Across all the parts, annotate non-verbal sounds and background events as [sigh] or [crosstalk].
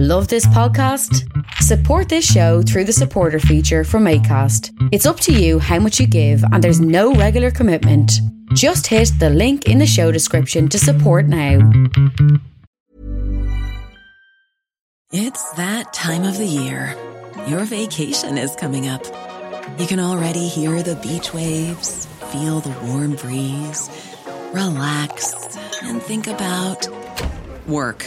Love this podcast? Support this show through the supporter feature from ACAST. It's up to you how much you give, and there's no regular commitment. Just hit the link in the show description to support now. It's that time of the year. Your vacation is coming up. You can already hear the beach waves, feel the warm breeze, relax, and think about work.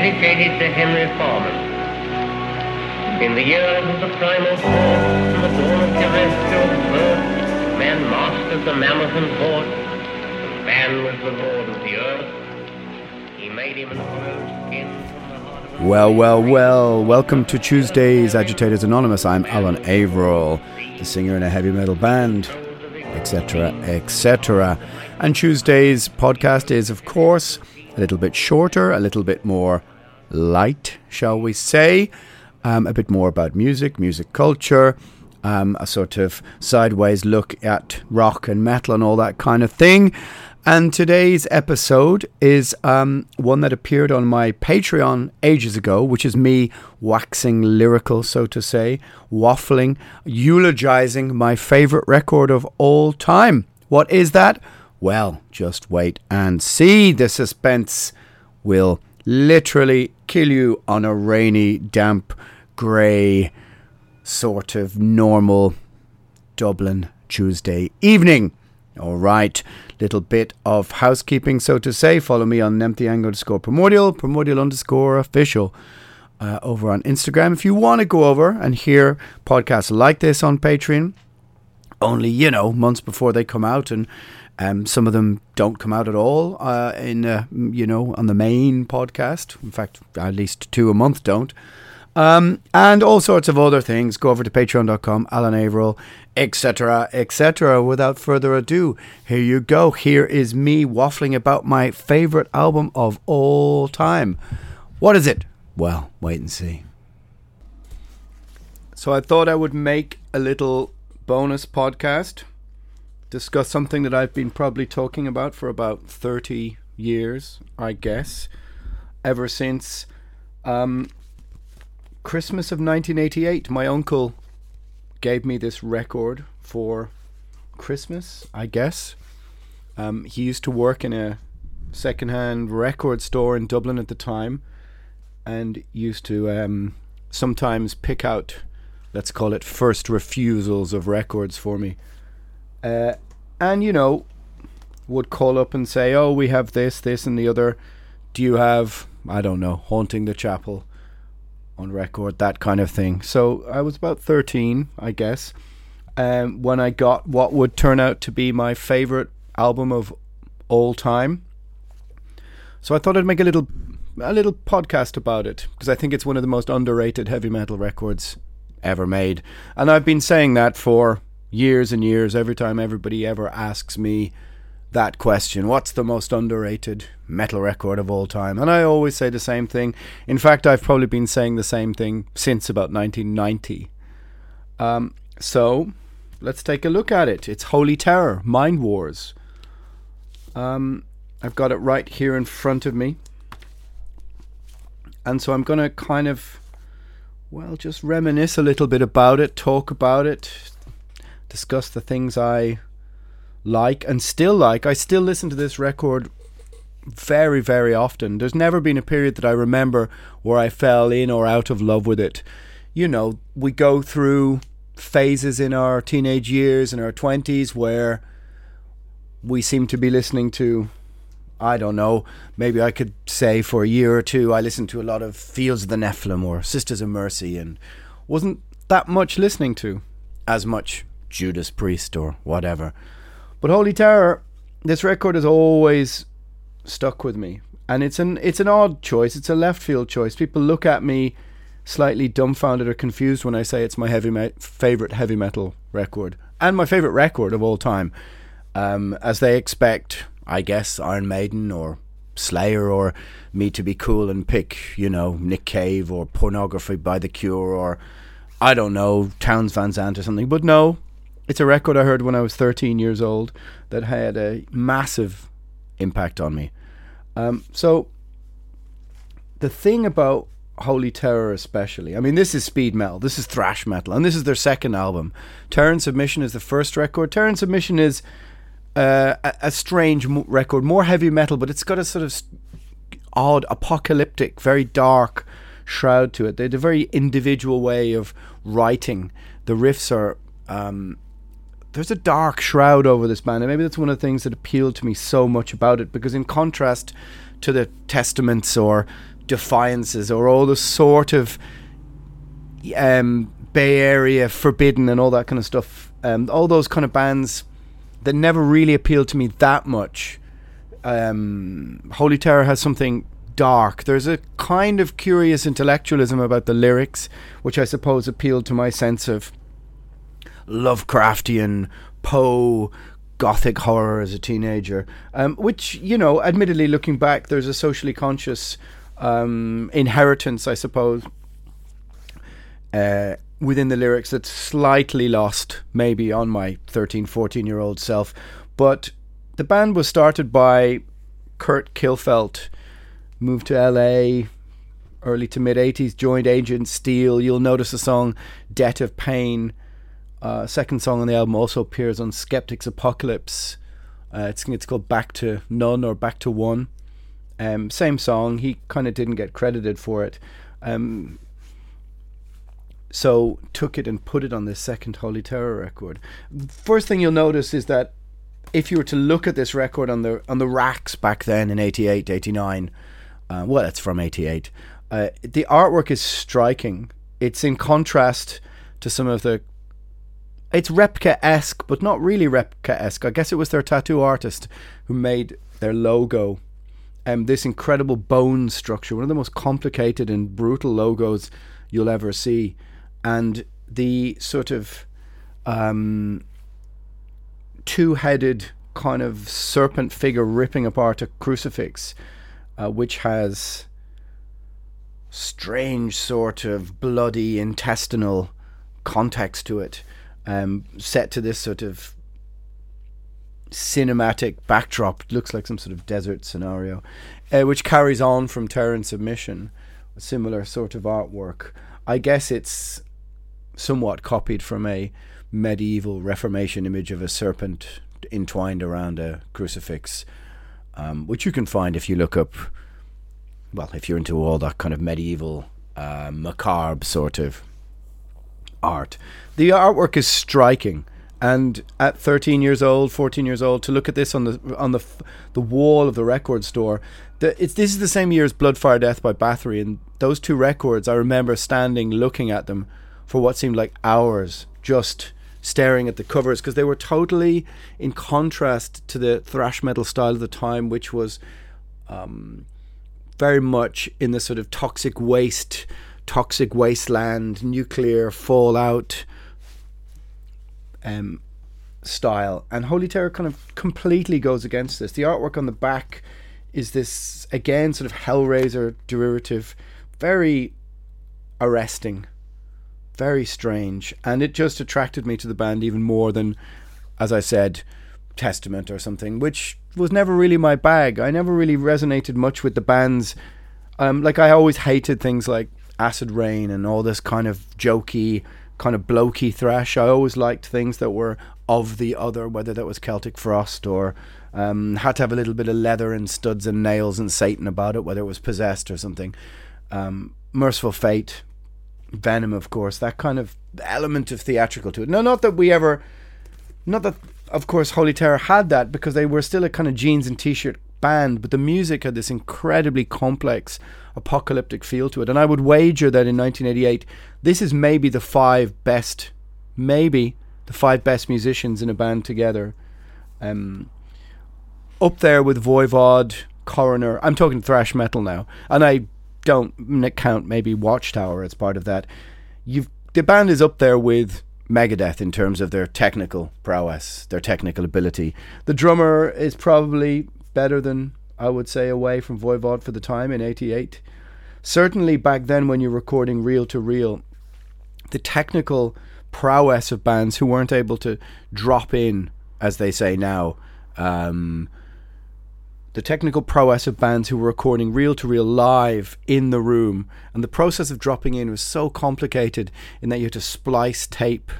dedicated to Henry. In the years of the primal force and the dawn of terrestrial birth, man mastered the mammoth and horse, and man was the lord of the earth. He made him an hollow skin from the heart of a Well, well, well, welcome to Tuesday's Agitators Anonymous. I'm Alan Averill, the singer in a heavy metal band, etc., etc. And Tuesday's podcast is, of course, a little bit shorter, a little bit more light, shall we say, um, a bit more about music, music culture, um, a sort of sideways look at rock and metal and all that kind of thing. And today's episode is um, one that appeared on my Patreon ages ago, which is me waxing lyrical, so to say, waffling, eulogizing my favorite record of all time. What is that? Well, just wait and see. The suspense will literally kill you on a rainy, damp, grey, sort of normal Dublin Tuesday evening. All right, little bit of housekeeping, so to say. Follow me on Nemtheanga underscore primordial, primordial underscore official. Uh, over on Instagram. If you want to go over and hear podcasts like this on Patreon, only you know months before they come out, and um, some of them don't come out at all uh, in uh, you know on the main podcast. In fact, at least two a month don't. Um, and all sorts of other things. Go over to patreon.com, Alan Averill, etc., etc. Without further ado, here you go. Here is me waffling about my favorite album of all time. What is it? Well, wait and see. So I thought I would make a little bonus podcast, discuss something that I've been probably talking about for about 30 years, I guess, ever since um, Christmas of 1988. My uncle gave me this record for Christmas, I guess. Um, he used to work in a secondhand record store in Dublin at the time and used to um, sometimes pick out, let's call it, first refusals of records for me. Uh, and, you know, would call up and say, oh, we have this, this, and the other. Do you have, I don't know, Haunting the Chapel on record, that kind of thing. So I was about 13, I guess, um, when I got what would turn out to be my favorite album of all time. So I thought I'd make a little a little podcast about it because I think it's one of the most underrated heavy metal records ever made. And I've been saying that for years and years every time everybody ever asks me that question what's the most underrated metal record of all time? And i always say the same thing. In fact i've probably been saying the same thing since about 1990 um, so let's take a look at it. It's holy terror mind wars. Um, i've got it right here in front of me. And so i'm going to kind of well just reminisce a little bit about it talk about it discuss the things i like and still like. I still listen to this record very, very often. There's never been a period that I remember where I fell in or out of love with it. You know, we go through phases in our teenage years and our 20s where we seem to be listening to I don't know. Maybe I could say for a year or two I listened to a lot of Fields of the Nephilim or Sisters of Mercy and wasn't that much listening to as much Judas Priest or whatever. But Holy Terror, this record has always stuck with me. And it's an it's an odd choice. It's a left field choice. People look at me slightly dumbfounded or confused when I say it's my heavy me- favorite heavy metal record and my favorite record of all time, um, as they expect, I guess, Iron Maiden or Slayer or me to be cool and pick, you know, Nick Cave or Pornography by The Cure or I don't know Townes Van Zandt or something. But no, it's a record I heard when I was 13 years old that had a massive impact on me. Um, so the thing about Holy Terror, especially. I mean, this is speed metal, this is thrash metal, and this is their second album. Terror and Submission is the first record. Terror and Submission is uh, a, a, strange record, more heavy metal, but it's got a sort of odd, apocalyptic, very dark shroud to it. They had a very individual way of writing. The riffs are. Um, there's a dark shroud over this band, and maybe that's one of the things that appealed to me so much about it. Because in contrast to the Testaments or Defiances or all the sort of um, Bay Area Forbidden and all that kind of stuff, um, all those kind of bands that never really appealed to me that much. Um, Holy Terror has something dark. There's a kind of curious intellectualism about the lyrics, which I suppose appealed to my sense of Lovecraftian, Poe, gothic horror as a teenager. Um, which, you know, admittedly, looking back, there's a socially conscious um, inheritance, I suppose, uh, within the lyrics that's slightly lost, maybe on my 13, 14 year old self. But the band was started by Kurt Kilfelt, moved to LA early to mid 80s, joined Agent Steel. You'll notice the song Debt of Pain uh, second song on the album also appears on Skeptic's Apocalypse. Uh, it's it's called Back to None or Back to One. Um, same song. He kind of didn't get credited for it. Um, so took it and put it on this second Holy Terror record. First thing you'll notice is that if you were to look at this record on the on the racks back then in 88, 89, uh, well, it's from 88, uh, the artwork is striking. It's in contrast to some of the it's Repka esque, but not really Repka esque. I guess it was their tattoo artist who made their logo. Um, this incredible bone structure, one of the most complicated and brutal logos you'll ever see, and the sort of um, two-headed kind of serpent figure ripping apart a crucifix, uh, which has strange sort of bloody intestinal context to it um, set to this sort of cinematic backdrop. It looks like some sort of desert scenario, uh, which carries on from Terror and Submission, a similar sort of artwork. I guess it's somewhat copied from a medieval Reformation image of a serpent entwined around a crucifix, um, which you can find if you look up. Well, if you're into all that kind of medieval, uh, macabre sort of art. The artwork is striking, and at 13 years old, 14 years old, to look at this on the on the the wall of the record store, the, it's this is the same year as Blood Fire Death by Bathory, and those two records, I remember standing looking at them for what seemed like hours, just staring at the covers because they were totally in contrast to the thrash metal style of the time, which was um, very much in the sort of toxic waste toxic wasteland, nuclear fallout um, style. And Holy Terror kind of completely goes against this. The artwork on the back is this, again, sort of Hellraiser derivative, very arresting, very strange. And it just attracted me to the band even more than, as I said, Testament or something, which was never really my bag. I never really resonated much with the bands. Um, like I always hated things like acid rain and all this kind of jokey kind of blokey thrash. I always liked things that were of the other, whether that was Celtic Frost or um, had to have a little bit of leather and studs and nails and Satan about it, whether it was possessed or something. Um, Mercyful Fate, Venom, of course, that kind of element of theatrical to it. No, not that we ever, not that, of course, Holy Terror had that because they were still a kind of jeans and t shirt band, but the music had this incredibly complex apocalyptic feel to it. And I would wager that in 1988, this is maybe the five best, maybe the five best musicians in a band together. Um, up there with Voivod, Coroner. I'm talking thrash metal now, and I don't count maybe Watchtower as part of that. You've the band is up there with Megadeth in terms of their technical prowess, their technical ability. The drummer is probably better than I would say away from Voivod for the time in '88. Certainly back then, when you're recording reel to reel, the technical prowess of bands who weren't able to drop in, as they say now, um, the technical prowess of bands who were recording reel to reel live in the room. And the process of dropping in was so complicated in that you had to splice tape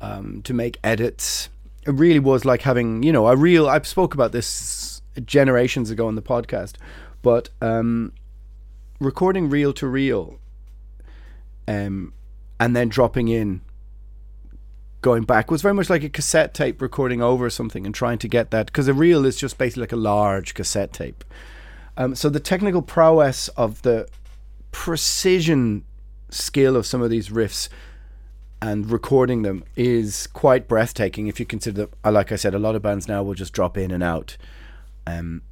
um, to make edits. It really was like having, you know, a real. I spoke about this generations ago on the podcast, but um, recording reel to reel um, and then dropping in going back was very much like a cassette tape recording over something and trying to get that because a reel is just basically like a large cassette tape. Um, so the technical prowess of the precision skill of some of these riffs and recording them is quite breathtaking if you consider that, uh, like I said, a lot of bands now will just drop in and out um,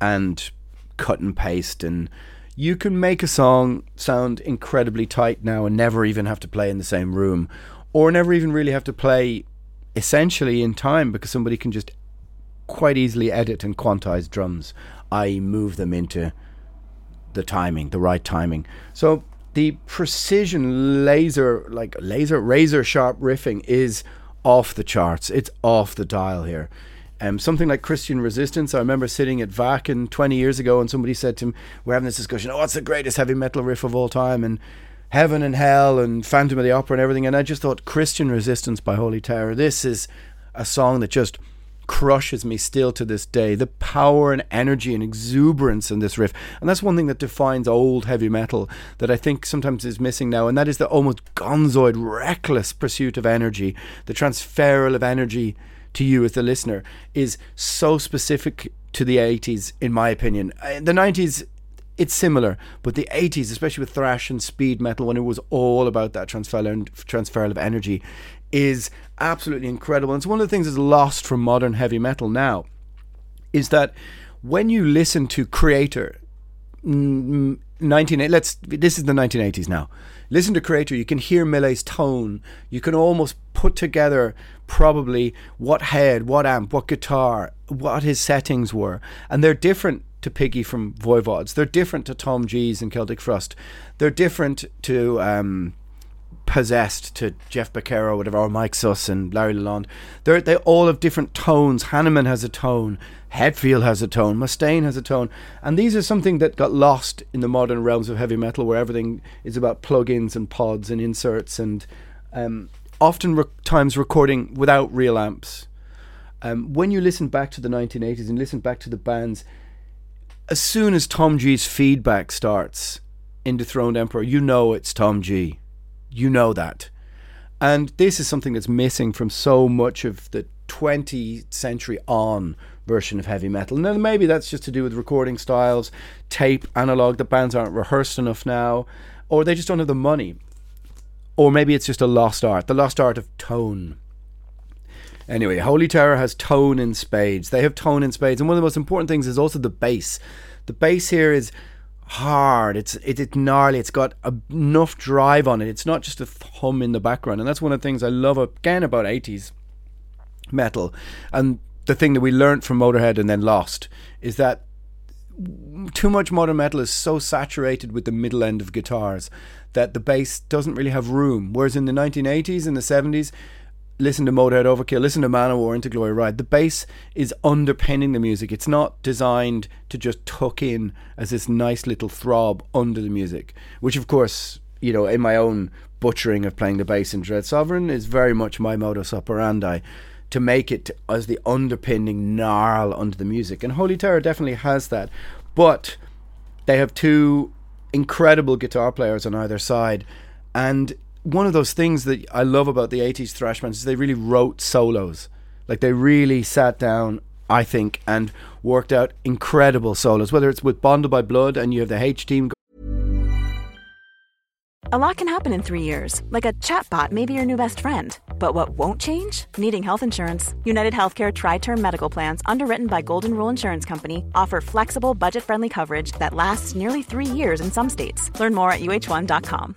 and cut and paste and you can make a song sound incredibly tight now and never even have to play in the same room or never even really have to play essentially in time because somebody can just quite easily edit and quantize drums, i.e., move them into the timing, the right timing. So the precision laser, like laser, razor sharp riffing is off the charts. It's off the dial here. Um, something like Christian Resistance. I remember sitting at Wacken 20 years ago and somebody said to him, We're having this discussion, oh, what's the greatest heavy metal riff of all time? And Heaven and Hell and Phantom of the Opera and everything. And I just thought Christian Resistance by Holy Terror. This is a song that just crushes me still to this day. The power and energy and exuberance in this riff. And that's one thing that defines old heavy metal that I think sometimes is missing now. And that is the almost gonzoid, reckless pursuit of energy, the transferal of energy to you as the listener is so specific to the 80s, in my opinion. Uh, the 90s it's similar, but the 80s, especially with thrash and speed metal, when it was all about that transfer transfer of energy, is absolutely incredible. And it's one of the things that's lost from modern heavy metal now, is that when you listen to Kreator, 19 let's this is the 1980s now. Listen to Kreator, you can hear Mille's tone. You can almost put together probably what head, what amp, what guitar, what his settings were, and they're different to Piggy from Voivods. They're different to Tom G's and Celtic Frost. They're different to um, Possessed, to Jeff Becerra, whatever, or Mike Sus and Larry Lalonde. They're, they all have different tones. Hanneman has a tone. Hetfield has a tone. Mustaine has a tone. And these are something that got lost in the modern realms of heavy metal where everything is about plugins and pods and inserts and um, often re- times recording without real amps. Um, when you listen back to the 1980s and listen back to the bands, as soon as Tom G's feedback starts in Dethroned Emperor, you know it's Tom G. You know that. And this is something that's missing from so much of the 20th century on version of heavy metal. Now, maybe that's just to do with recording styles, tape, analog, the bands aren't rehearsed enough now, or they just don't have the money. Or maybe it's just a lost art, the lost art of tone. Anyway, Holy Terror has tone in spades. They have tone in spades, and one of the most important things is also the bass. The bass here is hard. It's it, it's gnarly. It's got enough drive on it. It's not just a hum in the background, and that's one of the things I love again about eighties metal. And the thing that we learned from Motorhead and then lost is that too much modern metal is so saturated with the middle end of guitars that the bass doesn't really have room. Whereas in the 1980s and the 70s, listen to Motorhead Overkill, listen to Manowar Into Glory Ride. The bass is underpinning the music. It's not designed to just tuck in as this nice little throb under the music, which of course, you know, in my own butchering of playing the bass in Dread Sovereign is very much my modus operandi to make it as the underpinning gnarl under the music. And Holy Terror definitely has that. But they have two incredible guitar players on either side. And one of those things that I love about the 80s thrash bands is they really wrote solos. Like they really sat down, I think, and worked out incredible solos, whether it's with Bonded by Blood and you have the H team. A lot can happen in three years, like a chatbot may be your new best friend. But what won't change? Needing health insurance. United Healthcare Tri Term Medical Plans, underwritten by Golden Rule Insurance Company, offer flexible, budget friendly coverage that lasts nearly three years in some states. Learn more at uh1.com.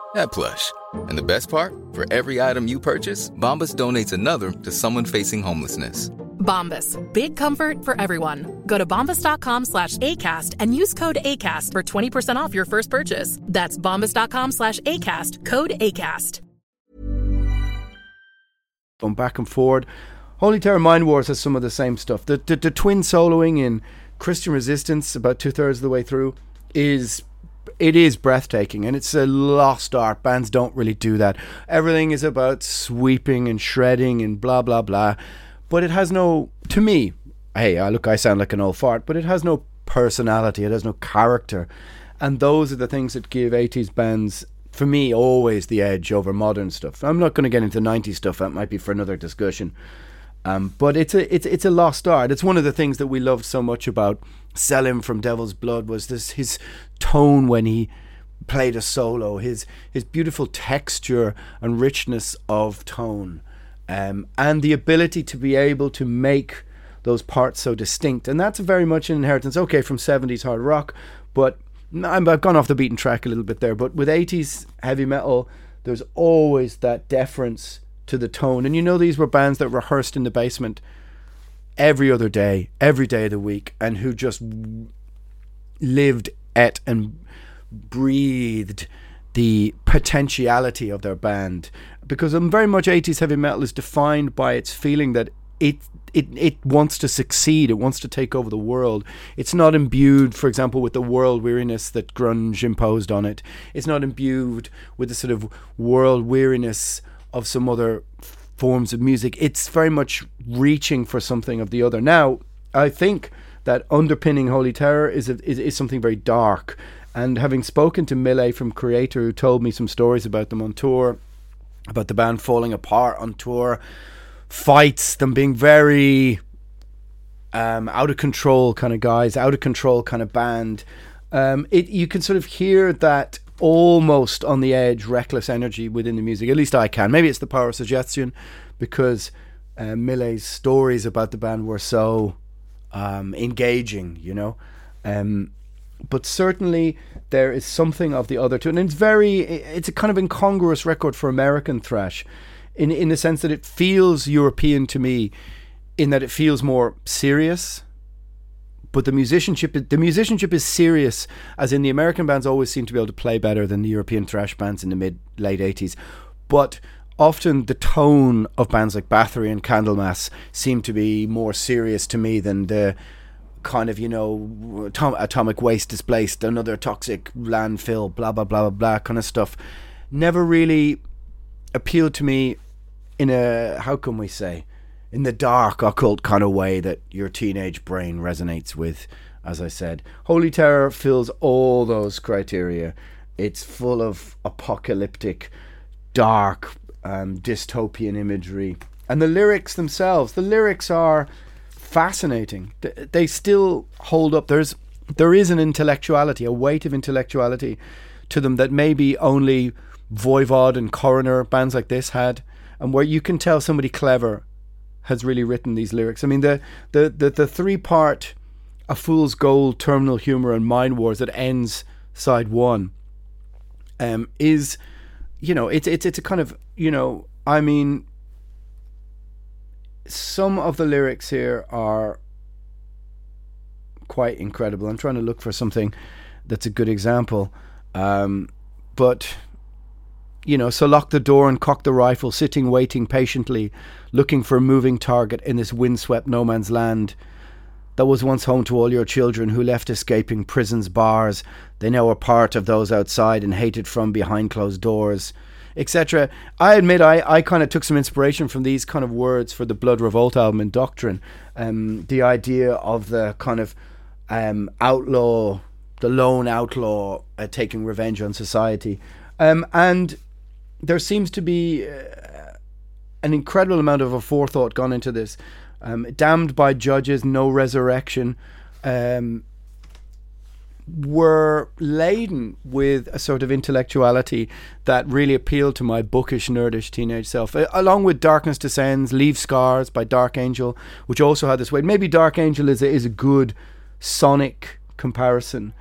that plush. And the best part? For every item you purchase, Bombas donates another to someone facing homelessness. Bombas. Big comfort for everyone. Go to bombas.com slash ACAST and use code ACAST for 20% off your first purchase. That's bombas.com slash ACAST. Code ACAST. Going back and forward. Holy Terror Mind Wars has some of the same stuff. The, the, the twin soloing in Christian Resistance, about two thirds of the way through, is it is breathtaking and it's a lost art. Bands don't really do that. Everything is about sweeping and shredding and blah blah blah. But it has no to me, hey, I look I sound like an old fart, but it has no personality, it has no character. And those are the things that give 80s bands for me always the edge over modern stuff. I'm not going to get into 90s stuff, that might be for another discussion. Um, but it's a it's it's a lost art. It's one of the things that we loved so much about Selim from Devil's Blood was this his tone when he played a solo, his his beautiful texture and richness of tone, um, and the ability to be able to make those parts so distinct. And that's very much an inheritance. Okay, from seventies hard rock, but I've gone off the beaten track a little bit there. But with eighties heavy metal, there's always that deference to the tone. And you know, these were bands that rehearsed in the basement every other day, every day of the week, and who just lived at and breathed the potentiality of their band. Because um, very much 80s heavy metal is defined by its feeling that it it it wants to succeed. It wants to take over the world. It's not imbued, for example, with the world weariness that grunge imposed on it. It's not imbued with the sort of world weariness of some other forms of music. It's very much reaching for something of the other. Now, I think that underpinning Holy Terror is a, is, is something very dark. And having spoken to Mille from Kreator, who told me some stories about them on tour, about the band falling apart on tour, fights, them being very um, out of control kind of guys, out of control kind of band. Um, it you can sort of hear that almost on the edge, reckless energy within the music. At least I can. Maybe it's the power of suggestion, because uh, Mille's stories about the band were so um, engaging, you know. Um, but certainly there is something of the other two, and it's very, it's a kind of incongruous record for American thrash, in in the sense that it feels European to me, in that it feels more serious. But the musicianship, the musicianship is serious, as in the American bands always seem to be able to play better than the European thrash bands in the mid late eighties. But often the tone of bands like Bathory and Candlemass seem to be more serious to me than the kind of you know atom- atomic waste displaced another toxic landfill blah blah blah blah blah kind of stuff never really appealed to me in a how can we say in the dark occult kind of way that your teenage brain resonates with as i said holy terror fills all those criteria It's full of apocalyptic, dark, um, dystopian imagery. And the lyrics themselves, the lyrics are fascinating. They still hold up. There's there is an intellectuality, a weight of intellectuality to them that maybe only Voivod and Coroner bands like this had, and where you can tell somebody clever has really written these lyrics. I mean, the the the, the three part, a fool's gold, terminal humor, and mind wars that ends side one, um, is, you know, it's it's it's a kind of you know, I mean, some of the lyrics here are quite incredible. I'm trying to look for something that's a good example. Um, but, you know, so lock the door and cock the rifle, sitting waiting patiently, looking for a moving target in this windswept no man's land that was once home to all your children who left escaping prison's bars. They now are part of those outside and hated from behind closed doors etc. I admit I, I kind of took some inspiration from these kind of words for the Blood Revolt album Indoctrine. Um, the idea of the kind of um, outlaw, the lone outlaw uh, taking revenge on society. Um, and there seems to be uh, an incredible amount of forethought gone into this. Um, damned by judges, no resurrection. Um, were laden with a sort of intellectuality that really appealed to my bookish, nerdish teenage self. Along with Darkness Descends, Leave Scars by Dark Angel, which also had this weight. Maybe Dark Angel is a, is a good sonic comparison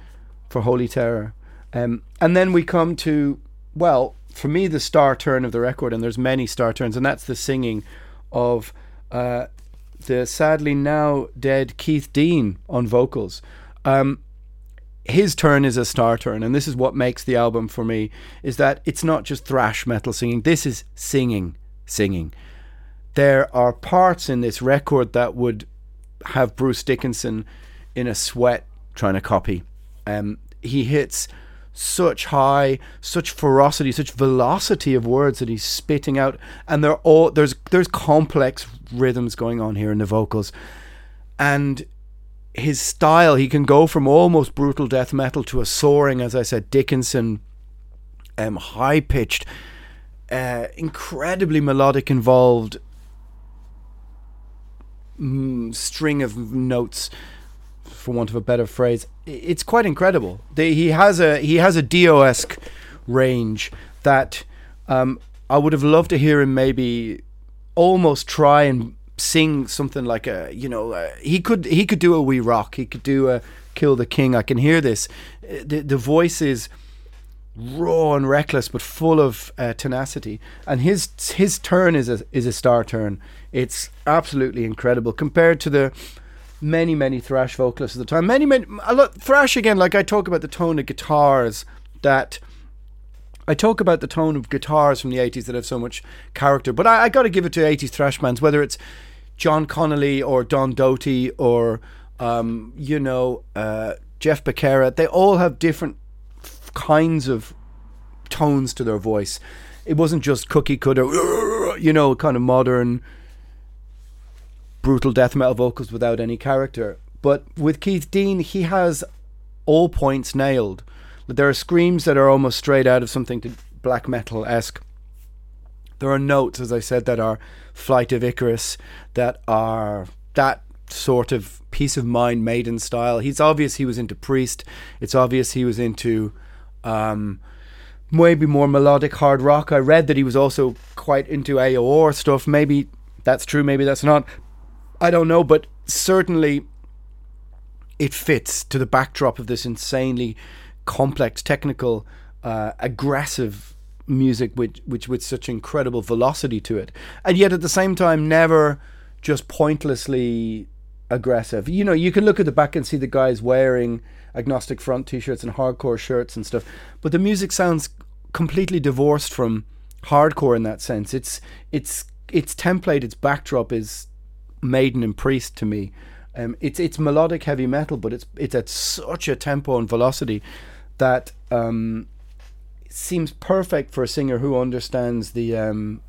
for Holy Terror. Um, and then we come to, well, for me, the star turn of the record, and there's many star turns, and that's the singing of uh, the sadly now dead Keith Deen on vocals. Um, his turn is a star turn, and this is what makes the album for me is that it's not just thrash metal singing. This is singing, singing. There are parts in this record that would have Bruce Dickinson in a sweat trying to copy. Um, he hits such high, such ferocity, such velocity of words that he's spitting out, and they're all there's there's complex rhythms going on here in the vocals, and his style, he can go from almost brutal death metal to a soaring, as I said, Dickinson, um, high pitched, uh, incredibly melodic, involved mm, string of notes, for want of a better phrase. It's quite incredible. he has a he has a Dio esque range that um, I would have loved to hear him maybe almost try and sing something like a you know uh, he could he could do a We Rock he could do a kill the king i can hear this uh, the, the voice is raw and reckless but full of uh, tenacity and his his turn is a is a star turn it's absolutely incredible compared to the many many thrash vocalists of the time many many a lot thrash again like i talk about the tone of guitars that I talk about the tone of guitars from the 80s that have so much character, but I, I got to give it to 80s thrash bands, whether it's John Connelly or Don Doty or um, you know uh, Jeff Becerra, they all have different f- kinds of tones to their voice. It wasn't just cookie cutter, you know, kind of modern, brutal death metal vocals without any character. But with Keith Deen, he has all points nailed. There are screams that are almost straight out of something to black metal esque. There are notes, as I said, that are Flight of Icarus, that are that sort of peace of mind maiden style. He's obvious he was into Priest. It's obvious he was into um, maybe more melodic hard rock. I read that he was also quite into AOR stuff. Maybe that's true, maybe that's not. I don't know, but certainly it fits to the backdrop of this insanely complex, technical, uh, aggressive music which which with such incredible velocity to it, and yet at the same time never just pointlessly aggressive. You know, you can look at the back and see the guys wearing agnostic front t-shirts and hardcore shirts and stuff, but the music sounds completely divorced from hardcore in that sense. It's it's its template, its backdrop is Maiden and Priest to me. Um, it's it's melodic heavy metal, but it's it's at such a tempo and velocity that um, seems perfect for a singer who understands the um,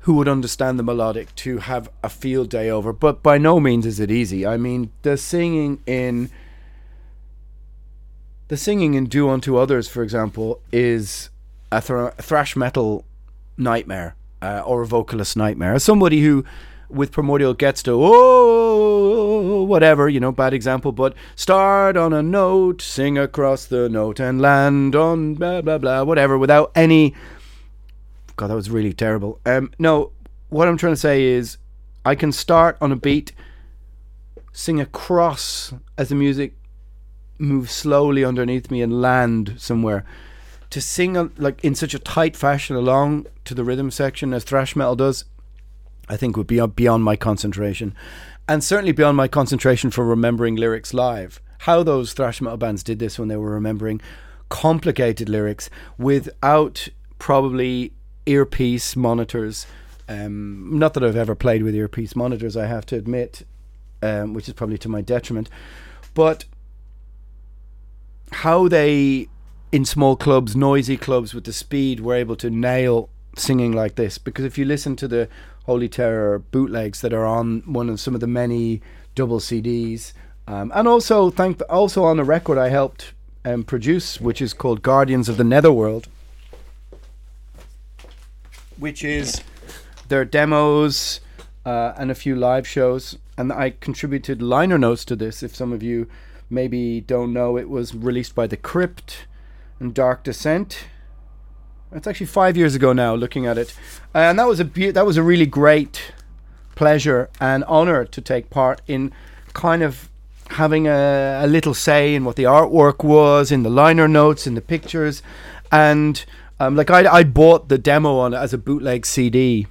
who would understand the melodic to have a field day over. But by no means is it easy. I mean, the singing in the singing in Do Unto Others, for example, is a, thr- thrash metal nightmare uh, or a vocalist nightmare. As somebody who, with Primordial, gets to, oh, whatever, you know, bad example, but start on a note, sing across the note, and land on blah, blah, blah, whatever, without any. God, that was really terrible. Um, no, what I'm trying to say is I can start on a beat, sing across as the music moves slowly underneath me and land somewhere. To sing like in such a tight fashion along to the rhythm section as thrash metal does, I think would be beyond my concentration, and certainly beyond my concentration for remembering lyrics live. How those thrash metal bands did this when they were remembering complicated lyrics without probably earpiece monitors. Um, not that I've ever played with earpiece monitors, I have to admit, um, which is probably to my detriment. But how they, in small clubs, noisy clubs with the speed, were able to nail singing like this. Because if you listen to the Holy Terror bootlegs that are on one of some of the many double CDs, um, and also thank also on a record I helped um, produce, which is called Guardians of the Netherworld, which is their demos uh, and a few live shows. And I contributed liner notes to this. If some of you maybe don't know, it was released by The Crypt and Dark Descent. It's actually five years ago now. Looking at it, and that was a be- that was a really great pleasure and honor to take part in, kind of having a, a little say in what the artwork was, in the liner notes, in the pictures, and um, like I I bought the demo on as a bootleg CD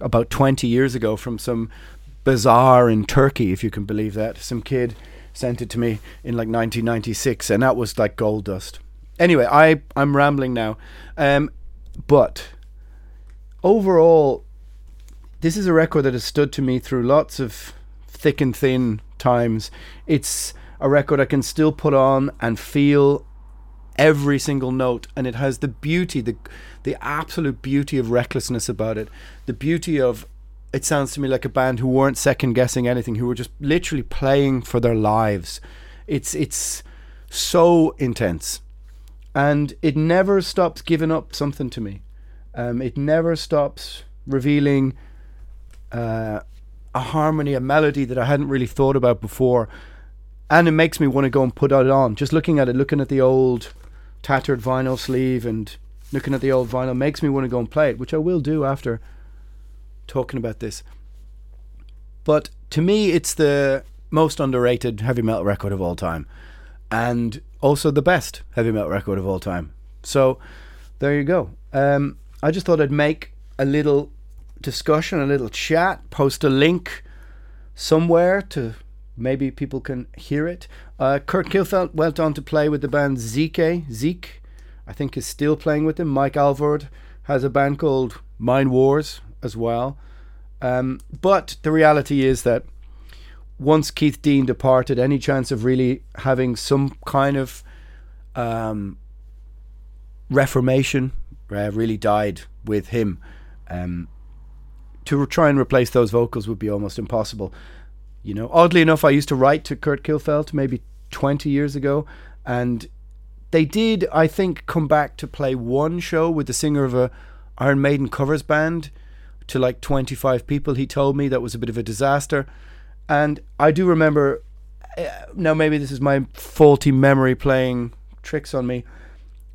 about 20 years ago from some bazaar in Turkey, if you can believe that. Some kid sent it to me in like 1996, and that was like gold dust. Anyway, I I'm rambling now, um, but overall, this is a record that has stood to me through lots of thick and thin times. It's a record I can still put on and feel every single note, and it has the beauty, the the absolute beauty of recklessness about it, the beauty of it sounds to me like a band who weren't second guessing anything, who were just literally playing for their lives. It's it's so intense, and it never stops giving up something to me. Um, it never stops revealing uh, a harmony, a melody that I hadn't really thought about before, and it makes me want to go and put it on. Just looking at it, looking at the old tattered vinyl sleeve and looking at the old vinyl makes me want to go and play it, which I will do after talking about this. But to me, it's the most underrated heavy metal record of all time, and also the best heavy metal record of all time. So there you go. Um, I just thought I'd make a little discussion, a little chat, post a link somewhere to maybe people can hear it. Uh, Kurt Kilfelt went on to play with the band Zeke. Zeke, I think, is still playing with them. Mike Alvord has a band called Mind Wars as well. Um, but the reality is that once Keith Deen departed, any chance of really having some kind of um, reformation uh, really died with him. Um, to try and replace those vocals would be almost impossible. You know, oddly enough, I used to write to Kurt Kilfelt maybe 20 years ago, and they did, I think, come back to play one show with the singer of a Iron Maiden covers band to like 25 people. He told me that was a bit of a disaster, and I do remember. Uh, now maybe this is my faulty memory playing tricks on me,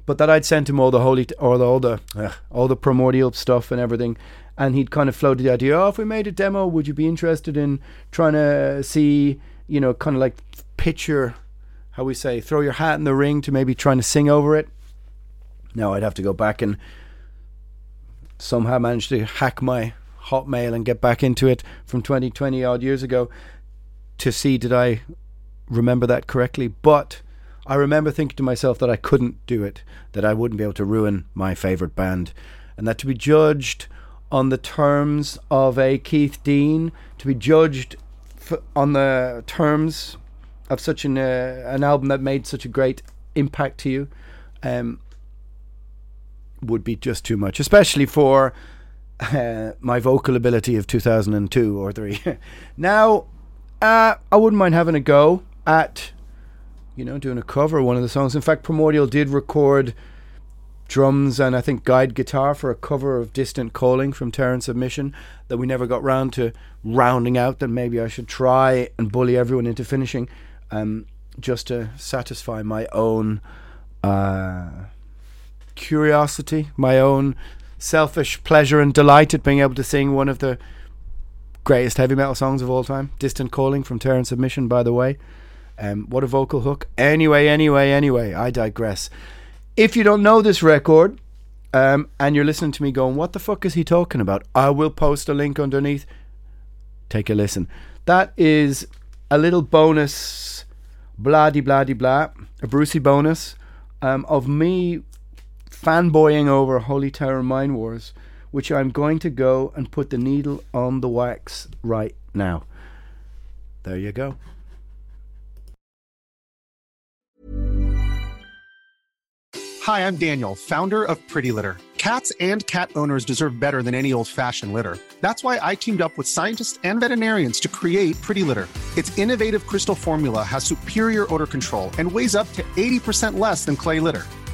but that I'd sent him all the holy t- or the, all the uh, all the primordial stuff and everything, and he'd kind of floated the idea, oh, if we made a demo, would you be interested in trying to see, you know, kind of like picture, how we say, throw your hat in the ring to maybe trying to sing over it? No, I'd have to go back and somehow manage to hack my Hotmail and get back into it from 20, 20 odd years ago to see did I remember that correctly. But I remember thinking to myself that I couldn't do it, that I wouldn't be able to ruin my favourite band, and that to be judged on the terms of a Keith Deen, to be judged f- on the terms of such an uh, an album that made such a great impact to you, um, would be just too much, especially for [laughs] my vocal ability of 2002 or three. [laughs] now, uh, I wouldn't mind having a go at you know, doing a cover of one of the songs. In fact, Primordial did record drums and I think guide guitar for a cover of Distant Calling from Terror and Submission that we never got round to rounding out that maybe I should try and bully everyone into finishing um, just to satisfy my own uh, curiosity, my own selfish pleasure and delight at being able to sing one of the greatest heavy metal songs of all time, Distant Calling from Terror and Submission, by the way. Um, what a vocal hook. Anyway, anyway, anyway, I digress. If you don't know this record um, and you're listening to me going, what the fuck is he talking about? I will post a link underneath. Take a listen. That is a little bonus, blah de blah de blah, a Brucey bonus um, of me fanboying over Holy Terror Mind Wars, which I'm going to go and put the needle on the wax right now. There you go. Hi, I'm Daniel, founder of Pretty Litter. Cats and cat owners deserve better than any old fashioned litter. That's why I teamed up with scientists and veterinarians to create Pretty Litter. Its innovative crystal formula has superior odor control and weighs up to 80% less than clay litter.